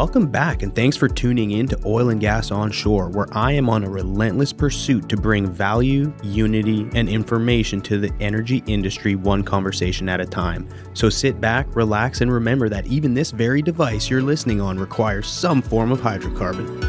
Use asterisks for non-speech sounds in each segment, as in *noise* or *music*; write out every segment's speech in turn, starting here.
Welcome back, and thanks for tuning in to Oil and Gas Onshore, where I am on a relentless pursuit to bring value, unity, and information to the energy industry one conversation at a time. So sit back, relax, and remember that even this very device you're listening on requires some form of hydrocarbon.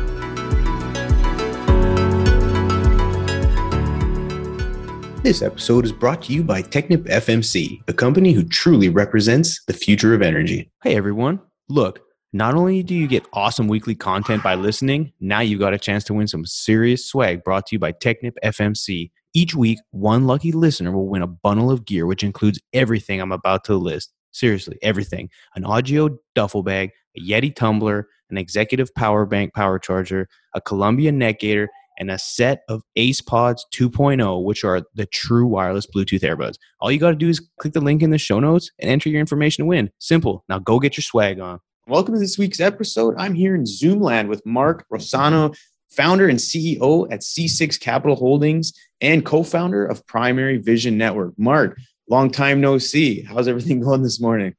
This episode is brought to you by Technip FMC, the company who truly represents the future of energy. Hey everyone, look. Not only do you get awesome weekly content by listening, now you've got a chance to win some serious swag brought to you by Technip FMC. Each week, one lucky listener will win a bundle of gear, which includes everything I'm about to list. Seriously, everything an Ogio duffel bag, a Yeti tumbler, an executive power bank power charger, a Columbia neck gaiter, and a set of Ace Pods 2.0, which are the true wireless Bluetooth earbuds. All you got to do is click the link in the show notes and enter your information to win. Simple. Now go get your swag on. Welcome to this week's episode. I'm here in Zoomland with Mark Rossano, founder and CEO at C6 Capital Holdings and co-founder of Primary Vision Network. Mark, long time no see. How's everything *laughs* going this morning?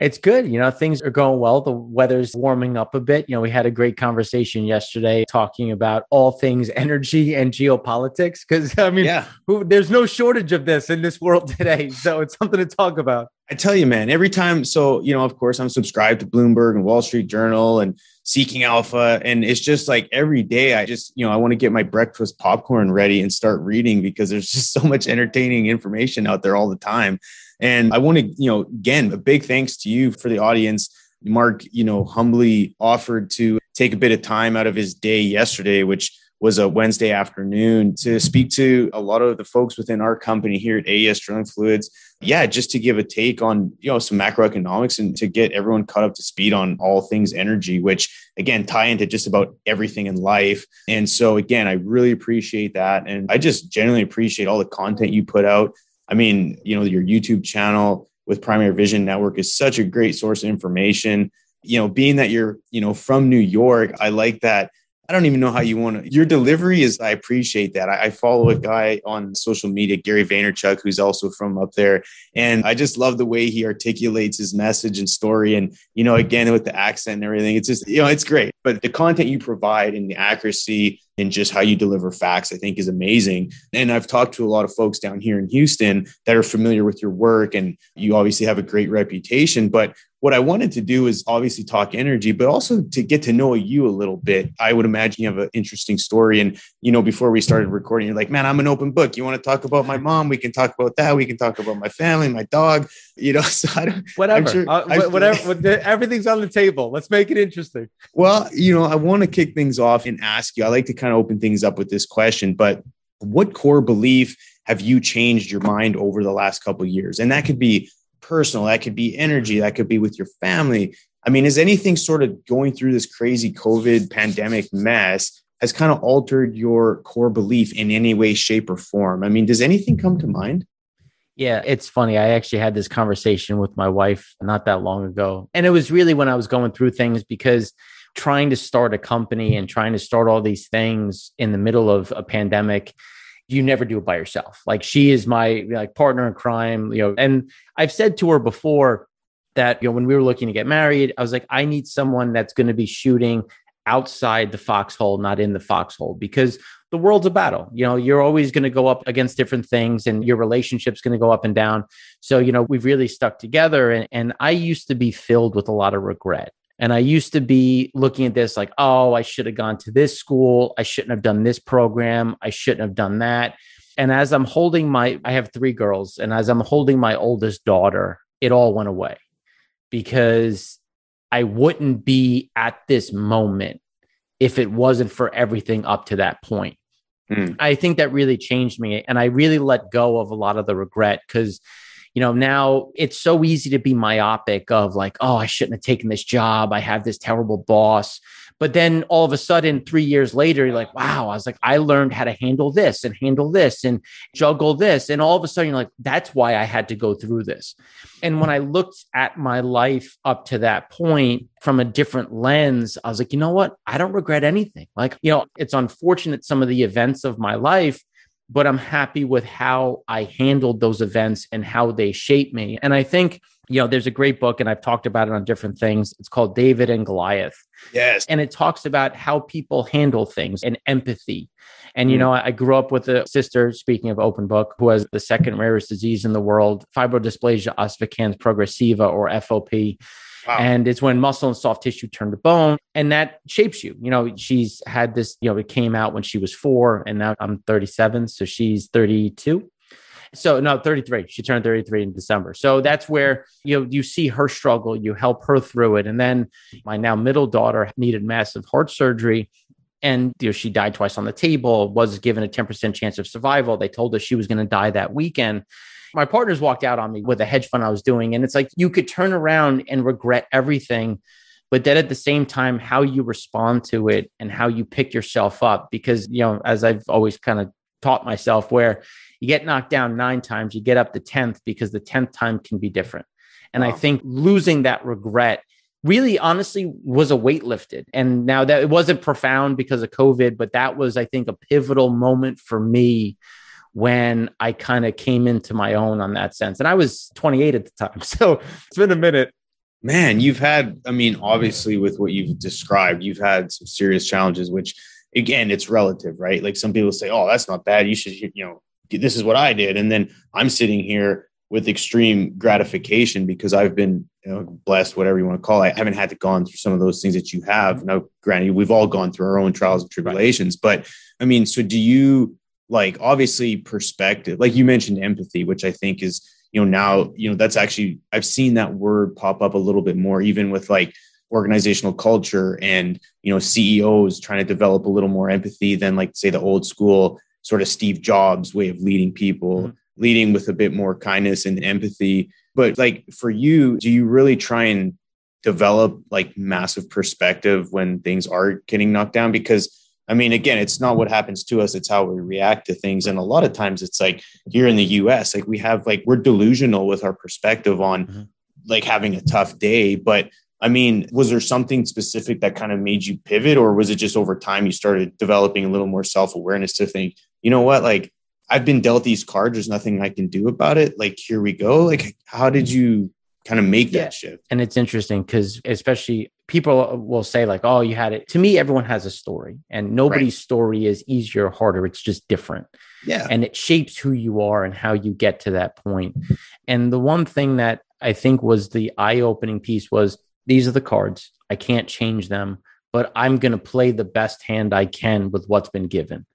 It's good. You know, things are going well. The weather's warming up a bit. You know, we had a great conversation yesterday talking about all things energy and geopolitics. Cause I mean, yeah. who, there's no shortage of this in this world *laughs* today. So it's something to talk about. I tell you, man, every time. So, you know, of course, I'm subscribed to Bloomberg and Wall Street Journal and Seeking Alpha. And it's just like every day I just, you know, I want to get my breakfast popcorn ready and start reading because there's *laughs* just so much entertaining information out there all the time. And I want to, you know, again, a big thanks to you for the audience. Mark, you know, humbly offered to take a bit of time out of his day yesterday, which was a Wednesday afternoon to speak to a lot of the folks within our company here at AES Drilling Fluids. Yeah, just to give a take on, you know, some macroeconomics and to get everyone caught up to speed on all things energy, which again tie into just about everything in life. And so again, I really appreciate that. And I just genuinely appreciate all the content you put out. I mean, you know, your YouTube channel with Primary Vision Network is such a great source of information. You know, being that you're, you know, from New York, I like that I don't even know how you want to. Your delivery is, I appreciate that. I, I, follow a guy on social media, Gary Vaynerchuk, who's also from up there. And I just love the way he articulates his message and story. And, you know, again, with the accent and everything, it's just, you know, it's great. But the content you provide and the accuracy and just how you deliver facts, I think is amazing. And I've talked to a lot of folks down here in Houston that are familiar with your work, and you obviously have a great reputation. But what I wanted to do is obviously talk energy, but also to get to know you a little bit. I would imagine you have an interesting story. And, you know, before we started recording, you're like, man, I'm an open book. You want to talk about my mom? We can talk about that. We can talk about my family, my dog, you know, *laughs* so I don't, whatever, sure, uh, whatever, everything's on the table. Let's make it interesting. Well, you know, I want to kick things off and ask you, I like to kind of open things up with this question, but what core belief have you changed your mind over the last couple years? And that could be personal, that could be energy, that could be with your family. I mean, is anything sort of going through this crazy COVID pandemic mess has kind of altered your core belief in any way, shape, or form? I mean, does anything come to mind? Yeah, it's funny. I actually had this conversation with my wife not that long ago. And it was really when I was going through things because trying to start a company and trying to start all these things in the middle of a pandemic you never do it by yourself. Like she is my like partner in crime, you know. And I've said to her before that you know when we were looking to get married, I was like, I need someone that's going to be shooting outside the foxhole, not in the foxhole, because the world's a battle. You know, you're always going to go up against different things, and your relationship's going to go up and down. So you know, we've really stuck together. And and I used to be filled with a lot of regret. And I used to be looking at this like, oh, I should have gone to this school. I shouldn't have done this program. I shouldn't have done that. And as I'm holding my, I have three girls, and as I'm holding my oldest daughter, it all went away because I wouldn't be at this moment if it wasn't for everything up to that point. Mm. I think that really changed me. And I really let go of a lot of the regret because you know, now it's so easy to be myopic of like, oh, I shouldn't have taken this job. I have this terrible boss. But then all of a sudden, three years later, you're like, wow, I was like, I learned how to handle this and handle this and juggle this. And all of a sudden, you're like, that's why I had to go through this. And when I looked at my life up to that point from a different lens, I was like, you know what? I don't regret anything. Like, you know, it's unfortunate some of the events of my life but I'm happy with how I handled those events and how they shaped me. And I think, you know, there's a great book, and I've talked about it on different things. It's called David and Goliath. Yes. And it talks about how people handle things and empathy. And, you mm. know, I grew up with a sister, speaking of open book, who has the second rarest disease in the world, fibrodysplasia ossificans progressiva or FOP. Wow. And it's when muscle and soft tissue turn to bone, and that shapes you. You know, she's had this, you know, it came out when she was four, and now I'm 37. So she's 32. So no, 33. She turned 33 in December. So that's where you know you see her struggle, you help her through it. And then my now middle daughter needed massive heart surgery. And you know, she died twice on the table, was given a 10% chance of survival. They told us she was going to die that weekend. My partners walked out on me with a hedge fund I was doing. And it's like you could turn around and regret everything but then at the same time how you respond to it and how you pick yourself up because you know as i've always kind of taught myself where you get knocked down nine times, you get up the 10th because the 10th time can be different. And wow. I think losing that regret really honestly was a weight lifted. And now that it wasn't profound because of COVID, but that was, I think, a pivotal moment for me when I kind of came into my own on that sense. And I was 28 at the time. *laughs* So it's been a minute. Man, you've had, I mean, obviously, with what you've described, you've had some serious challenges, which again, it's relative, right? Like some people say, oh, that's not bad. You should, you know, this is what I did. And then I'm sitting here with extreme gratification because I've been you know, blessed, whatever you want to call it. I haven't had to gone through some of those things that you have. Now, granted, we've all gone through our own trials and tribulations, but I mean, so do you like obviously perspective, like you mentioned empathy, which I think is, you know, now, you know, that's actually, I've seen that word pop up a little bit more, even with like organizational culture and, you know, CEOs trying to develop a little more empathy than like say the old school sort of Steve Jobs way of leading people, mm-hmm. leading with a bit more kindness and empathy. But like for you, do you really try and develop like massive perspective when things are getting knocked down? Because I mean, again, it's not what happens to us, it's how we react to things. And a lot of times it's like here in the US, like we have like we're delusional with our perspective on mm-hmm. like having a tough day. But I mean, was there something specific that kind of made you pivot, or was it just over time you started developing a little more self awareness to think, you know what, like I've been dealt these cards, there's nothing I can do about it. Like, here we go. Like, how did you kind of make yeah. that shift? And it's interesting because, especially, people will say, like, oh, you had it. To me, everyone has a story, and nobody's right. story is easier or harder. It's just different. Yeah. And it shapes who you are and how you get to that point. And the one thing that I think was the eye opening piece was these are the cards. I can't change them, but I'm going to play the best hand I can with what's been given.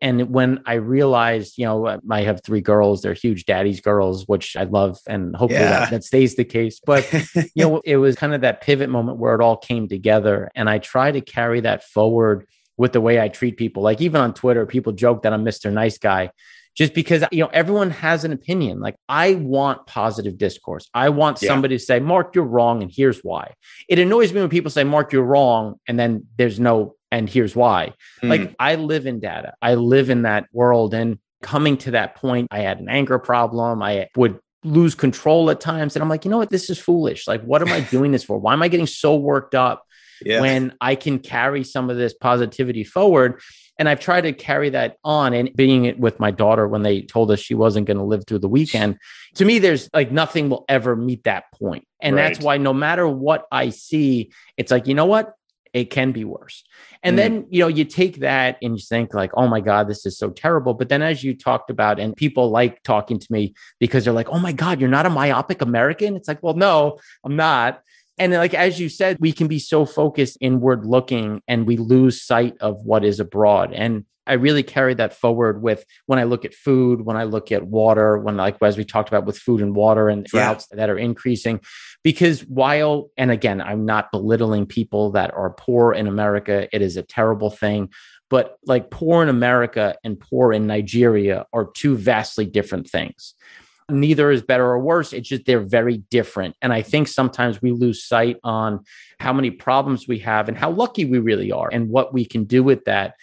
And when I realized, you know, I have three girls, they're huge daddy's girls, which I love. And hopefully yeah. that, that stays the case. But, you know, *laughs* it was kind of that pivot moment where it all came together. And I try to carry that forward with the way I treat people. Like even on Twitter, people joke that I'm Mr. Nice Guy just because you know everyone has an opinion like i want positive discourse i want yeah. somebody to say mark you're wrong and here's why it annoys me when people say mark you're wrong and then there's no and here's why mm. like i live in data i live in that world and coming to that point i had an anger problem i would lose control at times and i'm like you know what this is foolish like what am i *laughs* doing this for why am i getting so worked up yeah. when i can carry some of this positivity forward and I've tried to carry that on and being it with my daughter when they told us she wasn't going to live through the weekend. To me, there's like nothing will ever meet that point. And right. that's why no matter what I see, it's like, you know what? It can be worse. And mm. then, you know, you take that and you think, like, oh my God, this is so terrible. But then, as you talked about, and people like talking to me because they're like, oh my God, you're not a myopic American. It's like, well, no, I'm not. And like as you said, we can be so focused inward looking and we lose sight of what is abroad. And I really carry that forward with when I look at food, when I look at water, when like as we talked about with food and water and droughts yeah. that are increasing. Because while, and again, I'm not belittling people that are poor in America, it is a terrible thing. But like poor in America and poor in Nigeria are two vastly different things neither is better or worse. It's just they're very different. And I think sometimes we lose sight on how many problems we have and how lucky we really are and what we can do with that.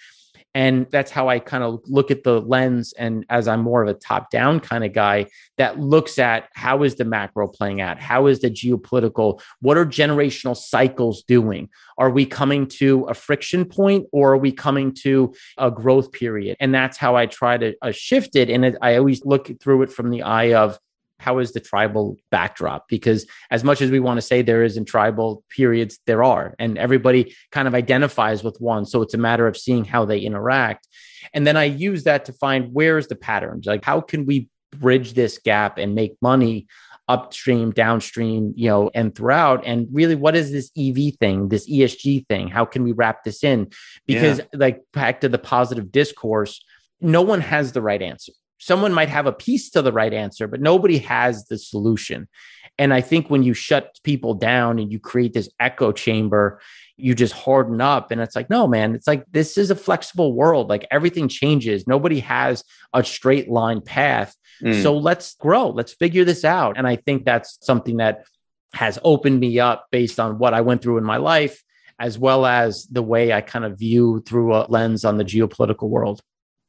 And that's how I kind of look at the lens. And as I'm more of a top down kind of guy that looks at how is the macro playing out? How is the geopolitical? What are generational cycles doing? Are we coming to a friction point or are we coming to a growth period? And that's how I try to uh, shift it. And it, I always look through it from the eye of, how is the tribal backdrop? Because as much as we want to say there is in tribal periods, there are, and everybody kind of identifies with one. So it's a matter of seeing how they interact. And then I use that to find where's the patterns? Like, how can we bridge this gap and make money upstream, downstream, you know, and throughout. And really, what is this EV thing, this ESG thing? How can we wrap this in? Because, yeah. like, back to the positive discourse, no one has the right answer someone might have a piece to the right answer, but nobody has the solution. And I think when you shut people down and you create this echo chamber, you just harden up. And it's like, no, man, it's like this is a flexible world. Like everything changes. Nobody has a straight line path. Mm. So let's grow, let's figure this out. And I think that's something that has opened me up based on what I went through in my life, as well as the way I kind of view through a lens on the geopolitical world.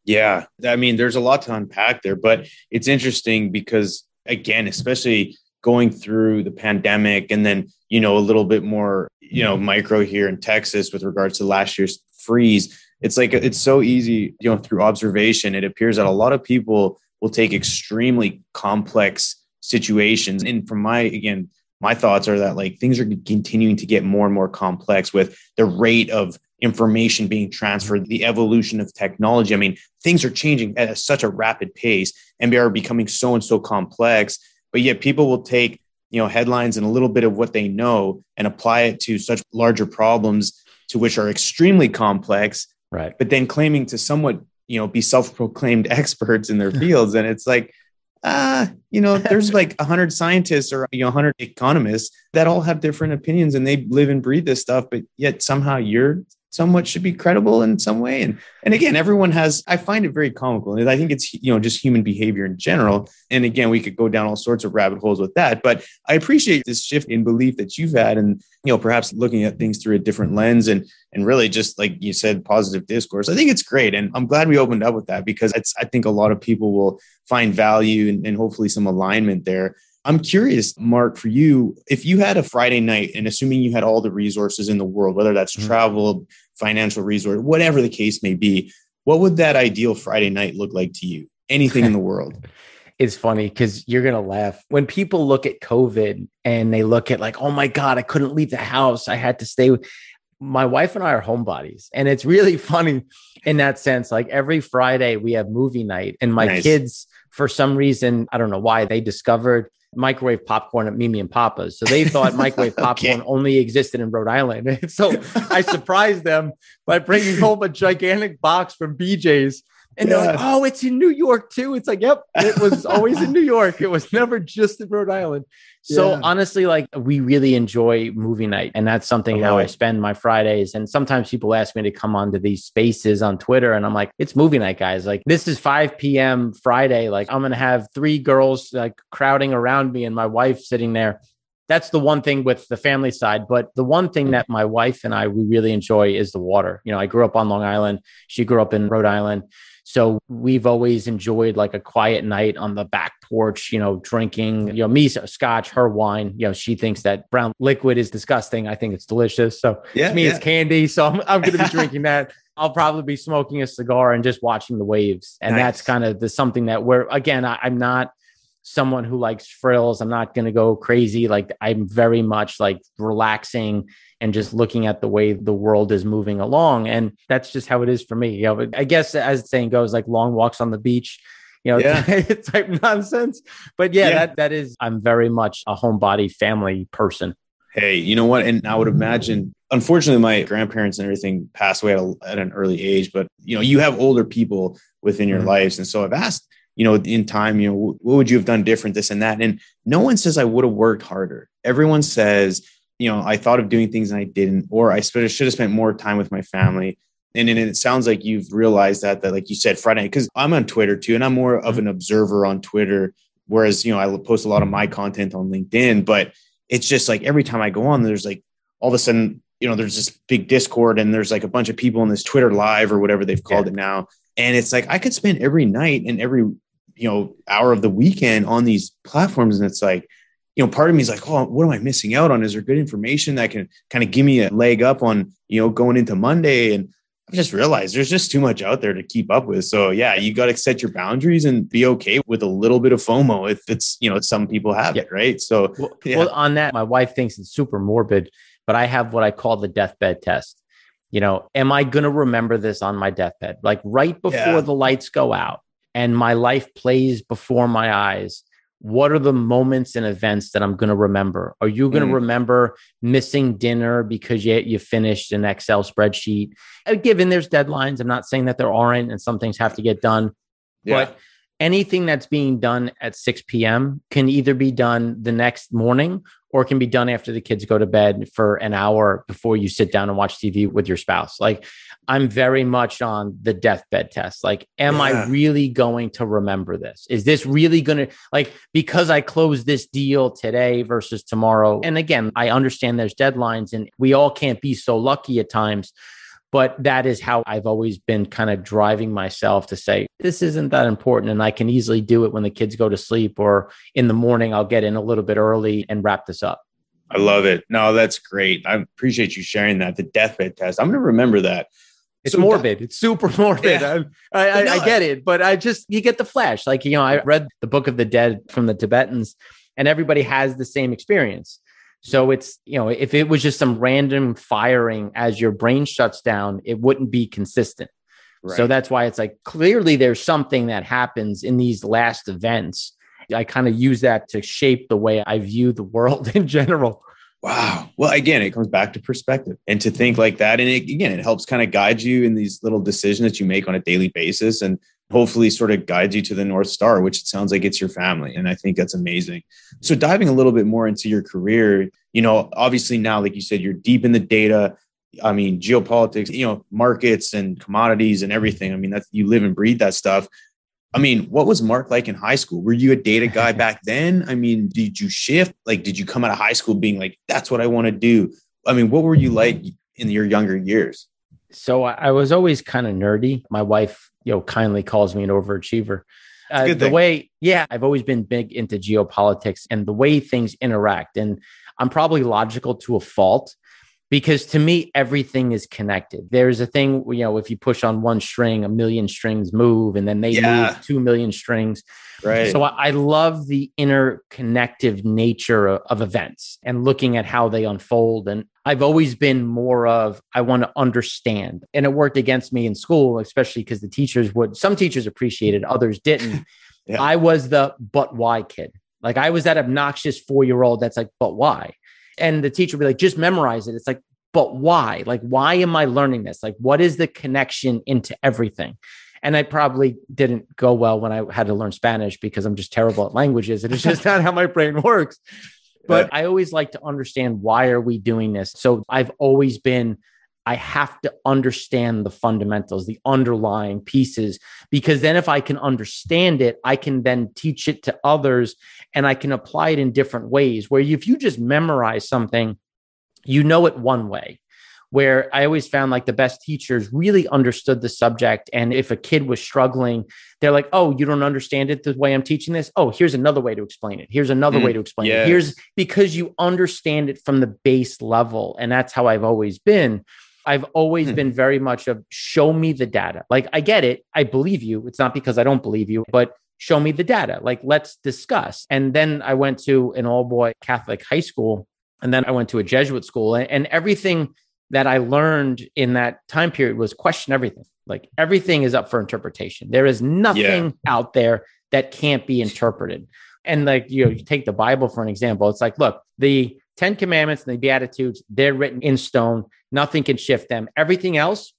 Yeah. I mean, there's a lot to unpack there, but it's interesting because, again, especially going through the pandemic and then, you know, a little bit more, you know, micro here in Texas with regards to last year's freeze. It's like it's so easy, you know, through observation. It appears that a lot of people will take extremely complex situations. And from my, again, my thoughts are that like things are continuing to get more and more complex with the rate of information being transferred, the evolution of technology. I mean, things are changing at such a rapid pace and they are becoming so and so complex. But yet people will take, you know, headlines and a little bit of what they know and apply it to such larger problems to which are extremely complex. Right. But then claiming to somewhat, you know, be self-proclaimed *laughs* experts in their fields. and it's like, ah, you know, there's like a hundred scientists or you know, hundred economists that all have different opinions and they live and breathe this stuff, but yet somehow you're somewhat should be credible in some way. And and again, everyone has. I find it very comical, and I think it's you know just human behavior in general. And again, we could go down all sorts of rabbit holes with that. But I appreciate this shift in belief that you've had, and you know perhaps looking at things through a different lens, and and really just like you said, positive discourse. I think it's great, and I'm glad we opened up with that because it's. I think a lot of people will find value and, and hopefully some alignment there. I'm curious, Mark, for you, if you had a Friday night and assuming you had all the resources in the world, whether that's mm-hmm. travel, financial resource, whatever the case may be, what would that ideal Friday night look like to you? Anything in the world? *laughs* It's funny because you're going to laugh. When people look at COVID and they look at, like, oh my God, I couldn't leave the house. I had to stay. My wife and I are homebodies. And it's really *laughs* funny in that sense. Like every Friday, we have movie night, and my nice. kids, for some reason, I don't know why, they discovered microwave popcorn at Mimi and Papa's. So they thought *laughs* microwave okay. popcorn only existed in Rhode Island. *laughs* So I surprised them by bringing home a gigantic box from BJ's. And yeah. they're like, oh, it's in New York too. It's like, yep, it was *laughs* always in New York. It was never just in Rhode Island. So yeah. honestly, like we really enjoy movie night, and that's something how I spend my Fridays. And sometimes people ask me to come onto these spaces on Twitter, and I'm like, it's movie night, guys. Like this is 5 p.m. Friday. Like I'm gonna have three girls like crowding around me, and my wife sitting there. That's the one thing with the family side. But the one thing that my wife and I we really enjoy is the water. You know, I grew up on Long Island. She grew up in Rhode Island. So we've always enjoyed like a quiet night on the back porch, you know, drinking, you know, me scotch, her wine. You know, she thinks that brown liquid is disgusting. I think it's delicious. So yeah, to me, yeah. it's candy. So I'm, I'm going to be *laughs* drinking that. I'll probably be smoking a cigar and just watching the waves. And nice. that's kind of the something that we're, again, I, I'm not someone who likes frills. I'm not going to go crazy. Like I'm very much like relaxing and just looking at the way the world is moving along. And that's just how it is for me. You know, I guess as the saying goes, like long walks on the beach, you know, yeah. *laughs* type nonsense. But yeah, yeah, that that is I'm very much a homebody family person. Hey, you know what? And I would imagine, unfortunately, my grandparents and everything passed away at, a, at an early age. But you know, you have older people within your mm-hmm. lives, and so I've asked, you know, in time, you know, what would you have done different, this and that? And no one says I would have worked harder. Everyone says you know, I thought of doing things and I didn't, or I should have spent more time with my family. And, and it sounds like you've realized that, that like you said, Friday, because I'm on Twitter too, and I'm more of an observer on Twitter. Whereas, you know, I post a lot of my content on LinkedIn, but it's just like every time I go on, there's like all of a sudden you know, there's this big Discord and there's like a bunch of people in this Twitter live or whatever they've called yeah. it now. And it's like I could spend every night and every, you know, hour of the weekend on these platforms. And it's like, you know, part of me is like, oh, what am I missing out on? Is there good information that can kind of give me a leg up on, you know, going into Monday? And I just realized there's just too much out there to keep up with. So yeah, you got to set your boundaries and be okay with a little bit of FOMO if it's, you know, some people have yeah. it, right? So well, yeah. well, on that, my wife thinks it's super morbid, but I have what I call the deathbed test. You know, am I going to remember this on my deathbed? Like right before yeah. the lights go out and my life plays before my eyes what are the moments and events that I'm going to remember? Are you going to mm. remember missing dinner because you, you finished an Excel spreadsheet? Uh, given there's deadlines, I'm not saying that there aren't, and some things have to get done. Yeah. But anything that's being done at 6 p.m. can either be done the next morning or can be done after the kids go to bed for an hour before you sit down and watch TV with your spouse. Like I'm very much on the deathbed test. Like, am yeah. I really going to remember this? Is this really going to, like, because I closed this deal today versus tomorrow? And again, I understand there's deadlines and we all can't be so lucky at times. But that is how I've always been kind of driving myself to say, this isn't that important. And I can easily do it when the kids go to sleep or in the morning, I'll get in a little bit early and wrap this up. I love it. No, that's great. I appreciate you sharing that. The deathbed test. I'm going to remember that it's so morbid. That, it's super *laughs* morbid. Yeah. I, I, I, get it, but I just you get the flash. Like you know, I read the Book of the Dead from the Tibetans, and everybody has the same experience. So it's you know, if it was just some random firing as your brain shuts down, it wouldn't be consistent. Right. So that's why it's like clearly there's something that happens in these last events. I kind of use that to shape the way I view the world *laughs* in general. Wow. Well, again, it comes back to perspective and to think like that. And it, again, it helps kind of guide you in these little decisions that you make on a daily basis and hopefully sort of guides you to the North Star, which it sounds like it's your family. And I think that's amazing. So diving a little bit more into your career, you know, obviously now, like you said, you're deep in the data. I mean, geopolitics, you know, markets and commodities and everything. I mean, that's you live and breathe that stuff. I mean, what was Mark like in high school? Were you a data guy *laughs* back then? I mean, did you shift? Like, did you come out of high school being like, that's what I want to do? I mean, what were you like in your younger years? So I was always kind of nerdy. My wife, you know, kindly calls me an overachiever. Uh, the way, yeah, I've always been big into geopolitics and the way things interact. And I'm probably logical to a fault because to me everything is connected. There's a thing you know if you push on one string a million strings move and then they yeah. move 2 million strings. Right. So I, love the interconnective nature of, of events and looking at how they unfold. And i've always been more of i want to understand. And it worked against me in school especially because the teachers would some teachers appreciated others didn't. Yeah. i was the but why kid? Like i was that obnoxious four year old that's like but why and the teacher would be like, just memorize it. It's like, but why? Like, why am I learning this? Like, what is the connection into everything? And I probably didn't go well when I had to learn Spanish because I'm just terrible at languages. And it's just not how my brain works. But I always like to understand why are we doing this? So I've always been I have to understand the fundamentals, the underlying pieces, because then if I can understand it, I can then teach it to others and I can apply it in different ways. Where if you just memorize something, you know it one way. Where I always found like the best teachers really understood the subject. And if a kid was struggling, they're like, oh, you don't understand it the way I'm teaching this. Oh, here's another way to explain it. Here's another mm, way to explain yes. it. Here's because you understand it from the base level. And that's how I've always been. I've always hmm. been very much of show me the data. Like I get it. I believe you. It's not because I don't believe you, but show me the data. Like let's discuss. And then I went to an all boy Catholic high school and then I went to a Jesuit school and everything that I learned in that time period was question everything. Like everything is up for interpretation. There is nothing yeah. out there that can't be interpreted. And like you know, you take the Bible for an example. It's like, look, the Ten Commandments and the Beatitudes, they're written in stone. Nothing can shift them. Everything else,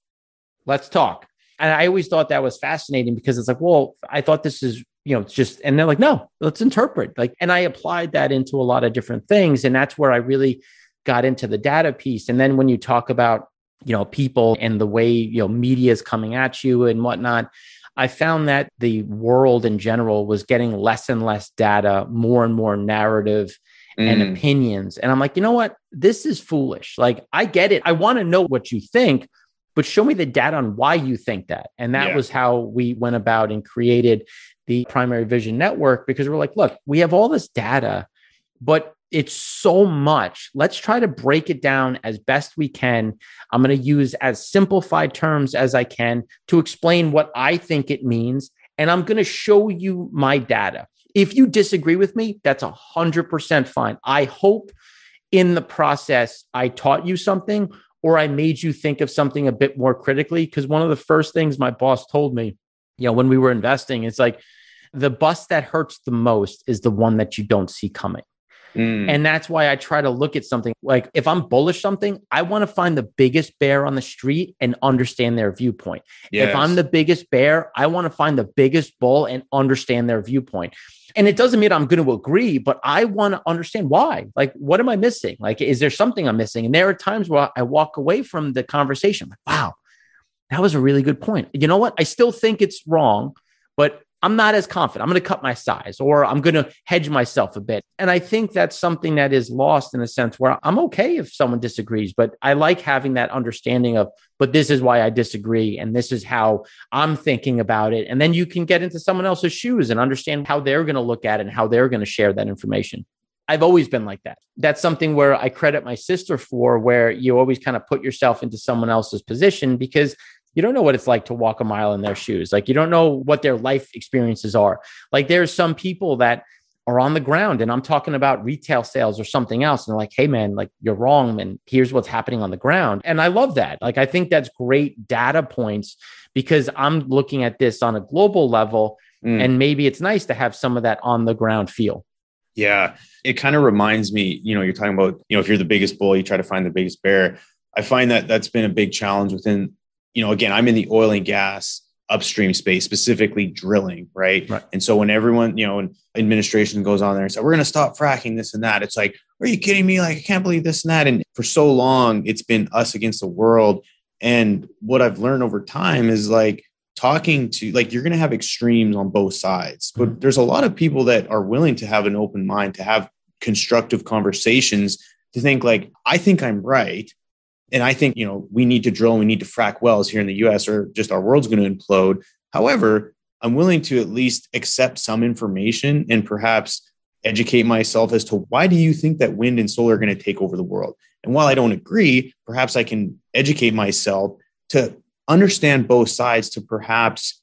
let's talk. And I always thought that was fascinating because it's like, well, I thought this is, you know, just, and they're like, no, let's interpret. Like, and I applied that into a lot of different things. And that's where I really got into the data piece. And then when you talk about, you know, people and the way, you know, media is coming at you and whatnot, I found that the world in general was getting less and less data, more and more narrative and mm. opinions. And I'm like, you know what? This is foolish. Like, I get it. I want to know what you think, but show me the data on why you think that. And that yeah. was how we went about and created the primary vision network because we're like, look, we have all this data, but it's so much. Let's try to break it down as best we can. I'm going to use as simplified terms as I can to explain what I think it means. And I'm going to show you my data. If you disagree with me, that's 100% fine. I hope in the process I taught you something or I made you think of something a bit more critically. Because one of the first things my boss told me, you know, when we were investing, it's like the bus that hurts the most is the one that you don't see coming. Mm. And that's why I try to look at something like if I'm bullish something, I want to find the biggest bear on the street and understand their viewpoint. Yes. If I'm the biggest bear, I want to find the biggest bull and understand their viewpoint. And it doesn't mean I'm going to agree, but I want to understand why. Like, what am I missing? Like, is there something I'm missing? And there are times where I walk away from the conversation like, wow, that was a really good point. You know what? I still think it's wrong, but I'm not as confident. I'm going to cut my size or I'm going to hedge myself a bit. And I think that's something that is lost in a sense where I'm okay if someone disagrees, but I like having that understanding of, but this is why I disagree. And this is how I'm thinking about it. And then you can get into someone else's shoes and understand how they're going to look at it and how they're going to share that information. I've always been like that. That's something where I credit my sister for, where you always kind of put yourself into someone else's position because you don't know what it's like to walk a mile in their shoes. Like you don't know what their life experiences are. Like there's some people that are on the ground and I'm talking about retail sales or something else. And they're like, hey man, like you're wrong. And here's what's happening on the ground. And I love that. Like I think that's great data points because I'm looking at this on a global level. Mm. And maybe it's nice to have some of that on the ground feel. Yeah. It kind of reminds me, you know, you're talking about, you know, if you're the biggest bull, you try to find the biggest bear. I find that that's been a big challenge within you know, again, I'm in the oil and gas upstream space, specifically drilling, right? right. And so when everyone, you know, when administration goes on there and says, we're going to stop fracking this and that, it's like, are you kidding me? Like, I can't believe this and that. And for so long, it's been us against the world. And what I've learned over time is like talking to, like, you're going to have extremes on both sides, but mm-hmm. there's a lot of people that are willing to have an open mind, to have constructive conversations, to think, like, I think I'm right and I think, you know, we need to drill and we need to frack wells here in the US or just our world's going to implode. However, I'm willing to at least accept some information and perhaps educate myself as to why do you think that wind and solar are going to take over the world? And while I don't agree, perhaps I can educate myself to understand both sides to perhaps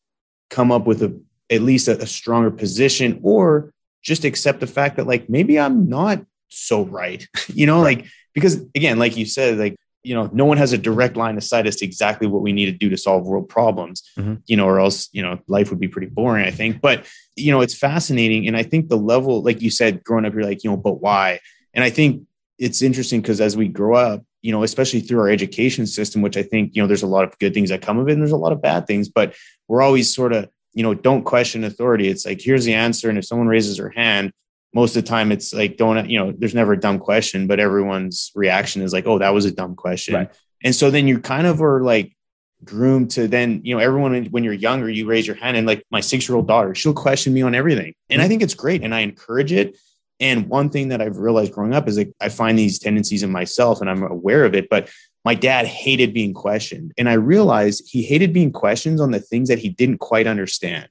come up with a at least a, a stronger position or just accept the fact that like maybe I'm not so right. *laughs* you know, like because again, like you said, like you know no one has a direct line of sight as to exactly what we need to do to solve world problems mm-hmm. you know or else you know life would be pretty boring i think. But you know it's fascinating and i think the level like you said growing up you're like you know but why? And i think it's interesting because as we grow up you know especially through our education system which i think you know there's a lot of good things that come of it and there's a lot of bad things but we're always sort of you know don't question authority. It's like here's the answer and if someone raises their hand most of the time it's like don't you know there's never a dumb question but everyone's reaction is like oh that was a dumb question. Right. and so then you kind of are like groomed to then you know everyone when you're younger you raise your hand and like my six year old daughter she'll question me on everything. And i mm-hmm. think it's great and i encourage it. And one thing that i've realized growing up is like i find these tendencies in myself and i'm aware of it but my dad hated being questioned. And i realized he hated being questioned on the things that he didn't quite understand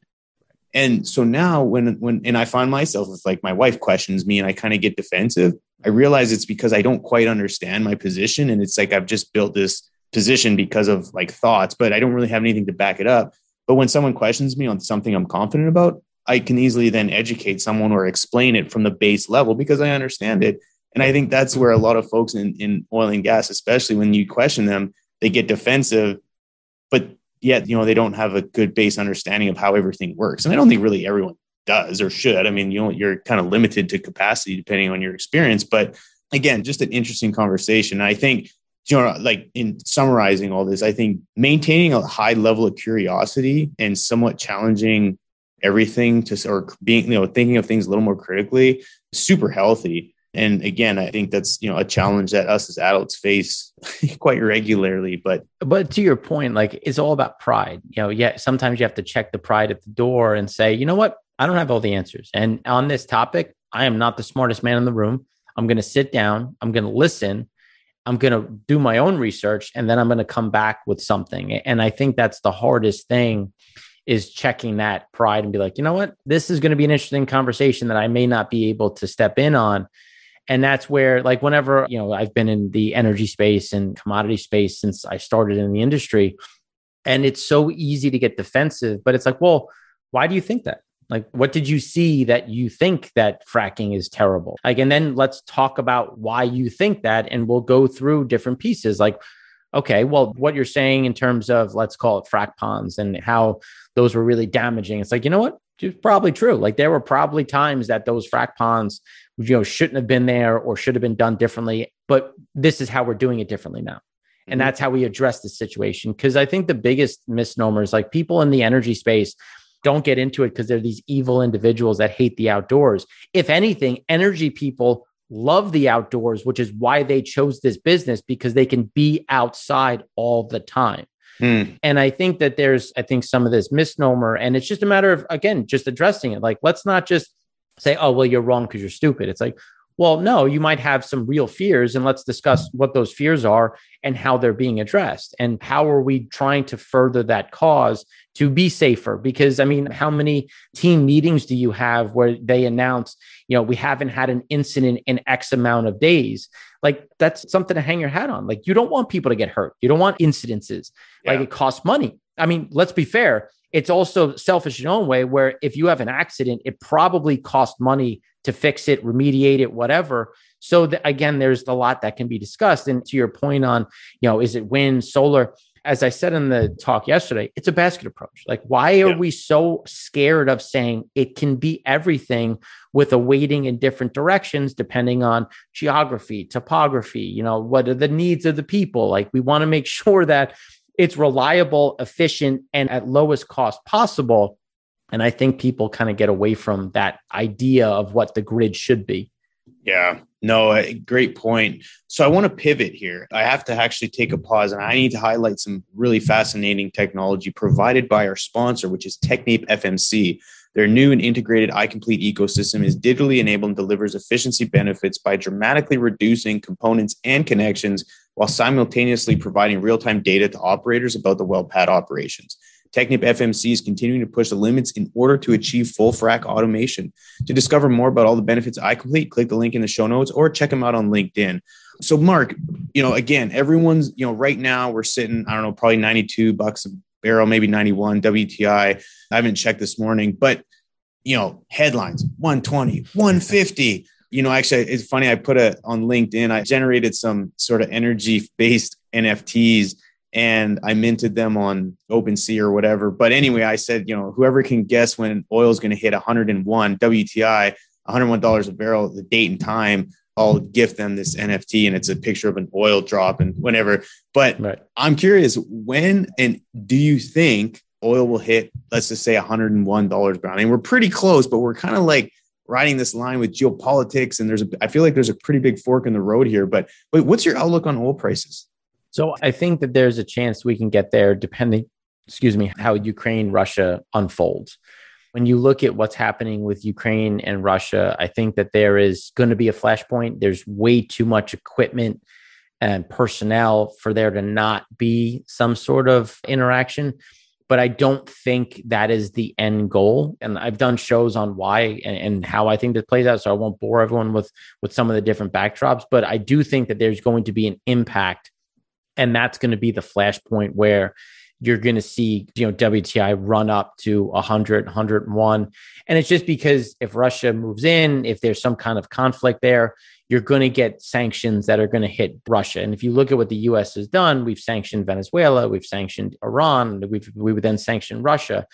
and so now when when and I find myself if like my wife questions me and I kind of get defensive, I realize it's because I don't quite understand my position and it's like I've just built this position because of like thoughts, but I don't really have anything to back it up. But when someone questions me on something I'm confident about, I can easily then educate someone or explain it from the base level because I understand it. And I think that's where a lot of folks in, in oil and gas, especially when you question them, they get defensive. But yet you know they don't have a good base understanding of how everything works. And i don't think really everyone does or should. I mean you know you're kind of limited to capacity depending on your experience. But again just an interesting conversation. I think you know like in summarizing all this i think maintaining a high level of curiosity and somewhat challenging everything to or being you know thinking of things a little more critically super healthy and again i think that's you know a challenge that us as adults face *laughs* quite regularly but but to your point like it's all about pride. You know yeah sometimes you have to check the pride at the door and say you know what? I don't have all the answers. And on this topic i am not the smartest man in the room. I'm going to sit down, I'm going to listen, I'm going to do my own research, and then I'm going to come back with something. And I think that's the hardest thing is checking that pride and be like, you know what, this is going to be an interesting conversation that I may not be able to step in on. And that's where, like, whenever, you know, I've been in the energy space and commodity space since I started in the industry, and it's so easy to get defensive, but it's like, well, why do you think that? Like, what did you see that you think that fracking is terrible? Like, and then let's talk about why you think that, and we'll go through different pieces. Like, okay, well, what you're saying in terms of let's call it frack ponds and how those were really damaging. It's like, you know what? It's probably true. Like, there were probably times that those frack ponds, you know, shouldn't have been there or should have been done differently. But this is how we're doing it differently now. And mm-hmm. that's how we address the situation. Because I think the biggest misnomer is like people in the energy space don't get into it because they're these evil individuals that hate the outdoors. If anything, energy people love the outdoors, which is why they chose this business because they can be outside all the time. Mm. And I think that there's, I think some of this misnomer, and it's just a matter of, again, just addressing it. Like, let's not just say, oh, well, you're wrong because you're stupid. It's like, well, no, you might have some real fears, and let's discuss what those fears are and how they're being addressed. And how are we trying to further that cause to be safer? Because, I mean, how many team meetings do you have where they announce, you know, we haven't had an incident in X amount of days? Like, that's something to hang your hat on. Like, you don't want people to get hurt, you don't want incidences. Yeah. Like, it costs money. I mean, let's be fair. It's also selfish in its own way where if you have an accident, it probably costs money to fix it, remediate it, whatever. So the, again, there's a lot that can be discussed. And to your point on, you know, is it wind, solar? As I said in the talk yesterday, it's a basket approach. Like, why are yeah. we so scared of saying it can be everything with a weighting in different directions depending on geography, topography, you know, what are the needs of the people? Like, we want to make *laughs* sure that it's reliable, efficient, and at lowest cost possible. And I think people kind of get away from that idea of what the grid should be. Yeah, no, eh, great point. So I want to pivot here. I have to actually take a pause and I need to highlight some really fascinating technology provided by our sponsor, which is Technip FMC. Their new and integrated iComplete ecosystem is digitally enabled and delivers efficiency benefits by dramatically reducing components and connections while simultaneously providing real time data to operators about the well pad operations. Technip FMC is continuing to push the limits in order to achieve full frac automation. To discover more about all the benefits iComplete, click the link in the show notes or check them out on LinkedIn. So, Mark, you know, again, everyone's, you know, right now we're sitting, I don't know, probably 92 bucks a barrel, maybe 91 WTI. I haven't checked this morning, but, you know, headlines 120, 150. You know, actually, it's funny. I put it on LinkedIn. I generated some sort of energy based NFTs and I minted them on OpenSea or whatever. But anyway, I said, you know, whoever can guess when oil is going to hit 101 WTI, $101 a barrel, the date and time, I'll gift them this NFT and it's a picture of an oil drop and whatever. But right. I'm curious, when and do you think oil will hit, let's just say $101 barrel? I mean, we're pretty close, but we're kind of like riding this line with geopolitics. And there's a, I feel like there's a pretty big fork in the road here. But, but what's your outlook on oil prices? So I think that there's a chance we can get there depending, excuse me, how Ukraine Russia unfolds. When you look at what's happening with Ukraine and Russia, I think that there is going to be a flashpoint. There's way too much equipment and personnel for there to not be some sort of interaction. But I don't think that is the end goal. And I've done shows on why and, and how I think this plays out. So I won't bore everyone with with some of the different backdrops. But I do think that there's going to be an impact and that's going to be the flashpoint where you're going to see you know WTI run up to 100 101 and it's just because if Russia moves in if there's some kind of conflict there you're going to get sanctions that are going to hit Russia. And if you look at what the US has done we've sanctioned Venezuela we've sanctioned Iran we've we would then sanction Russia.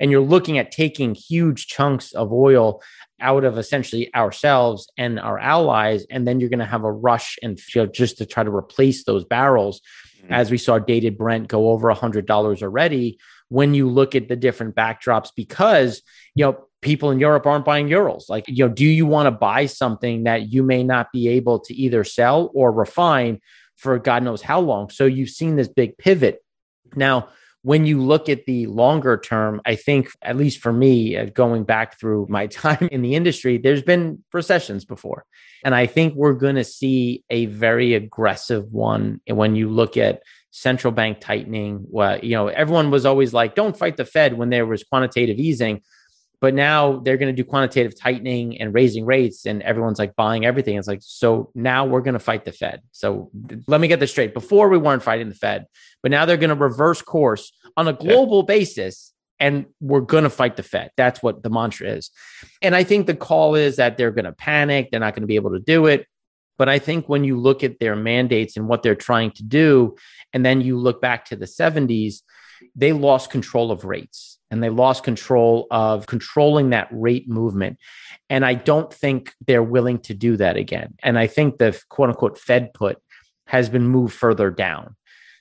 And you're looking at taking huge chunks of oil out of essentially ourselves and our allies and then you're going to have a rush and you know, just to try to replace those barrels. Mm-hmm. as we saw dated brent go over a hundred dollars already when you look at the different backdrops because you know people in europe aren't buying Urals like you know do you want to buy something that you may not be able to either sell or refine for god knows how long so you've seen this big pivot now when you look at the longer term, I think, at least for me, uh, going back through my *laughs* time in the industry, there's been recessions before. And I think we're going to see a very aggressive one when you look at central bank tightening. Well, you know, everyone was always like, don't fight the Fed when there was quantitative easing. But now they're going to do quantitative tightening and raising rates, and everyone's like buying everything. It's like, so now we're going to fight the Fed. So let me get this straight. Before we weren't fighting the Fed, but now they're going to reverse course on a global yeah. basis and we're going to fight the Fed. That's what the mantra is. And I think the call is that they're going to panic. They're not going to be able to do it. But I think when you look at their mandates and what they're trying to do, and then you look back to the 70s, they lost control of rates and they lost control of controlling that rate movement. And I don't think they're willing to do that again. And I think the quote unquote Fed put has been moved further down.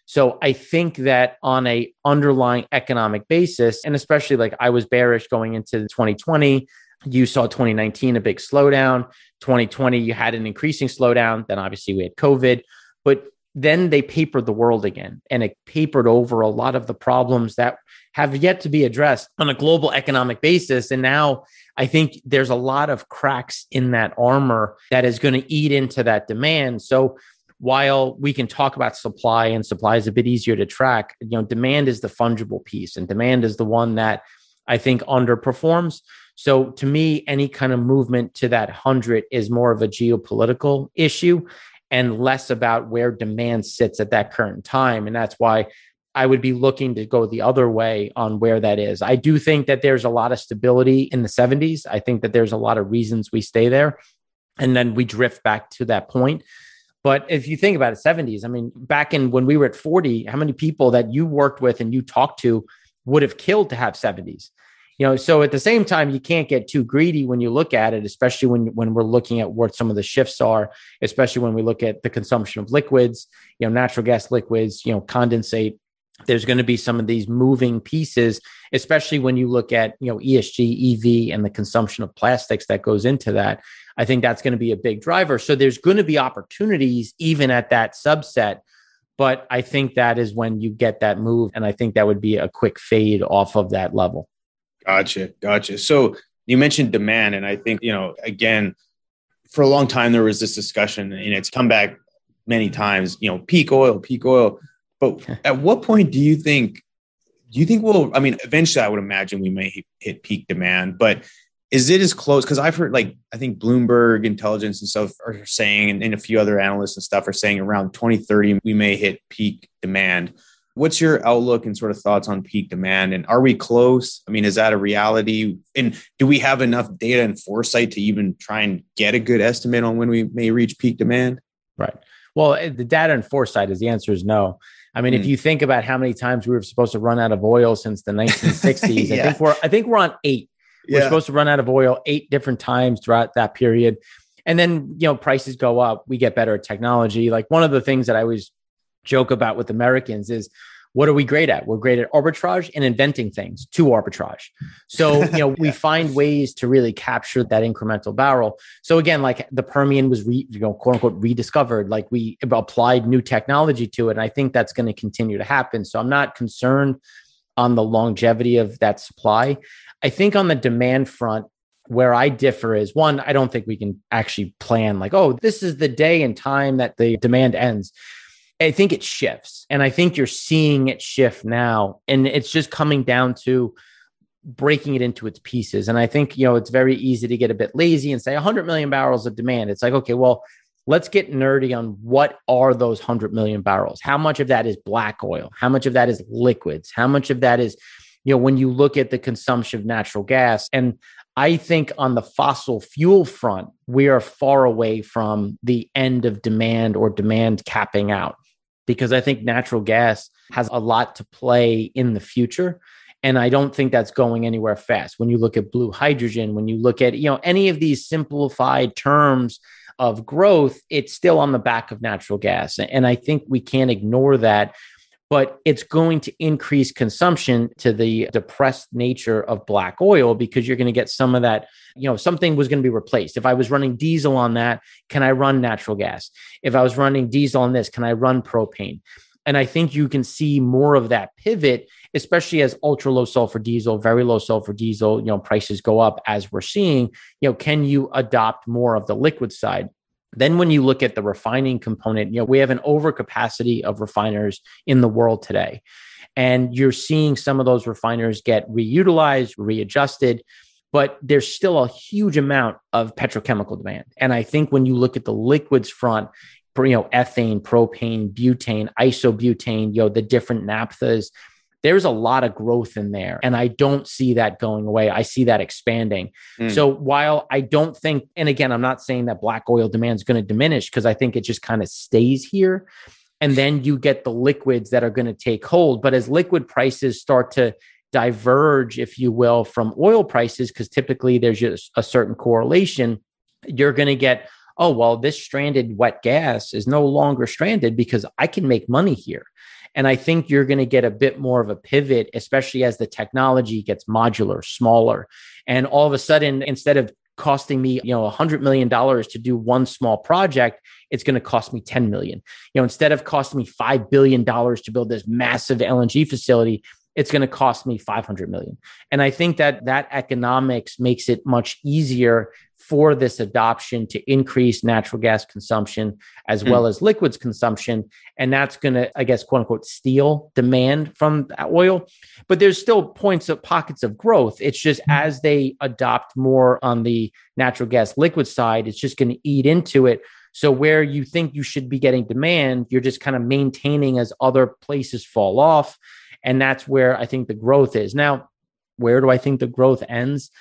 So I think that on a underlying economic basis, and especially like I was bearish going into 2020, you saw 2019 a big slowdown. 2020 you had an increasing slowdown. Then obviously we had COVID, but then they papered the world again and it papered over a lot of the problems that have yet to be addressed on a global economic basis. And now I think there's a lot of cracks in that armor that is going to eat into that demand. So while we can talk about supply and supply is a bit easier to track, you know, demand is the fungible piece and demand is the one that I think underperforms. So to me, any kind of movement to that 100 is more of a geopolitical issue and less about where demand sits at that current time. And that's why I would be looking to go the other way on where that is. I do think that there's a lot of stability in the 70s. I think that there's a lot of reasons we stay there and then we drift back to that point. But if you think about it, 70s, I mean, back in when we were at 40, how many people that you worked with and you talked to would have killed to have 70s? You know, so at the same time, you can't get too greedy when you look at it, especially when when we're looking at what some of the shifts are, especially when we look at the consumption of liquids, you know, natural gas liquids, you know, condensate, there's going to be some of these moving pieces especially when you look at you know esg ev and the consumption of plastics that goes into that. I think that's going to be a big driver. So there's going to be opportunities even at that subset but i think that is when you get that move and i think that would be a quick fade off of that level gotcha gotcha so you mentioned demand and i think you know again for a long time there was this discussion and it's come back many times you know peak oil peak oil but *laughs* at what point do you think? Do you think we'll? I mean, eventually, I would imagine we may hit peak demand, but is it as close? Because I've heard, like, I think Bloomberg Intelligence and stuff are saying, and, and a few other analysts and stuff are saying around 2030 we may hit peak demand. What's your outlook and sort of thoughts on peak demand? And are we close? I mean, is that a reality? And do we have enough data and foresight to even try and get a good estimate on when we may reach peak demand? Right. Well, eh, the data and foresight is the answer is no. I mean, mm. if hmm. you think about how many times we were supposed to run out of oil since the 1960s, *laughs* yeah. I think we're I think we're on eight. Yeah. We're supposed to run out of oil eight different times throughout that period. And then, you know, prices go up, we get better at technology. Like one of the things that I always joke about with Americans is what are we great at? We're great at arbitrage and inventing things to arbitrage. So, you know, *laughs* yeah. we find ways to really capture that incremental barrel. So again, like the Permian was, re, you know, quote unquote rediscovered, like we applied new technology to it. And I think that's going to continue to happen. So I'm not concerned on the longevity of that supply. I think on the demand front, where I differ is one, I don't think we can actually plan like, oh, this is the day and time that the demand ends. I think it shifts. And I think you're seeing it shift now. And it's just coming down to breaking it into its pieces. And I think, you know, it's very easy to get a bit lazy and say 100 million barrels of demand. It's like, okay, well, let's get nerdy on what are those 100 million barrels? How much of that is black oil? How much of that is liquids? How much of that is, you know, when you look at the consumption of natural gas? And I think on the fossil fuel front, we are far away from the end of demand or demand capping out because I think natural gas has a lot to play in the future. And I don't think that's going anywhere fast. When you look at blue hydrogen, when you look at, you know, any of these simplified terms of growth, it's still on the back of natural gas. And I think we can't ignore that but it's going to increase consumption to the depressed nature of black oil because you're going to get some of that you know something was going to be replaced if i was running diesel on that can i run natural gas if i was running diesel on this can i run propane And I think you can see more of that pivot, especially as ultra low sulfur diesel, very low sulfur diesel, you know, prices go up as we're seeing. You know, can you adopt more of the liquid side? Then when you look at the refining component, you know, we have an overcapacity of refiners in the world today. And you're seeing some of those refiners get reutilized, readjusted, but there's still a huge amount of petrochemical demand. And I think when you look at the liquids front, you know, ethane, propane, butane, isobutane, you know, the different naphthas, there's a lot of growth in there. And I don't see that going away. I see that expanding. Mm. So while I don't think, and again, I'm not saying that black oil demand is going to diminish because I think it just kind of stays here. And then you get the liquids that are going to take hold. But as liquid prices start to diverge, if you will, from oil prices, because typically there's just a certain correlation, you're going to get oh, well, this stranded wet gas is no longer stranded because I can make money here. And I think you're going to get a bit more of a pivot, especially as the technology gets modular, smaller. And all of a sudden, instead of costing me, you know, a hundred million dollars to do one small project, it's going to cost me 10 million. You know, instead of costing me $5 billion to build this massive LNG facility, it's going to cost me 500 million. And I think that that economics makes it much easier for this adoption to increase natural gas consumption as mm. well as liquids consumption. And that's going to, I guess, quote unquote, steal demand from oil. But there's still points of pockets of growth. It's just mm. as they adopt more on the natural gas liquid side, it's just going to eat into it. So where you think you should be getting demand, you're just kind of maintaining as other places fall off. And that's where I think the growth is. Now, where do I think the growth ends?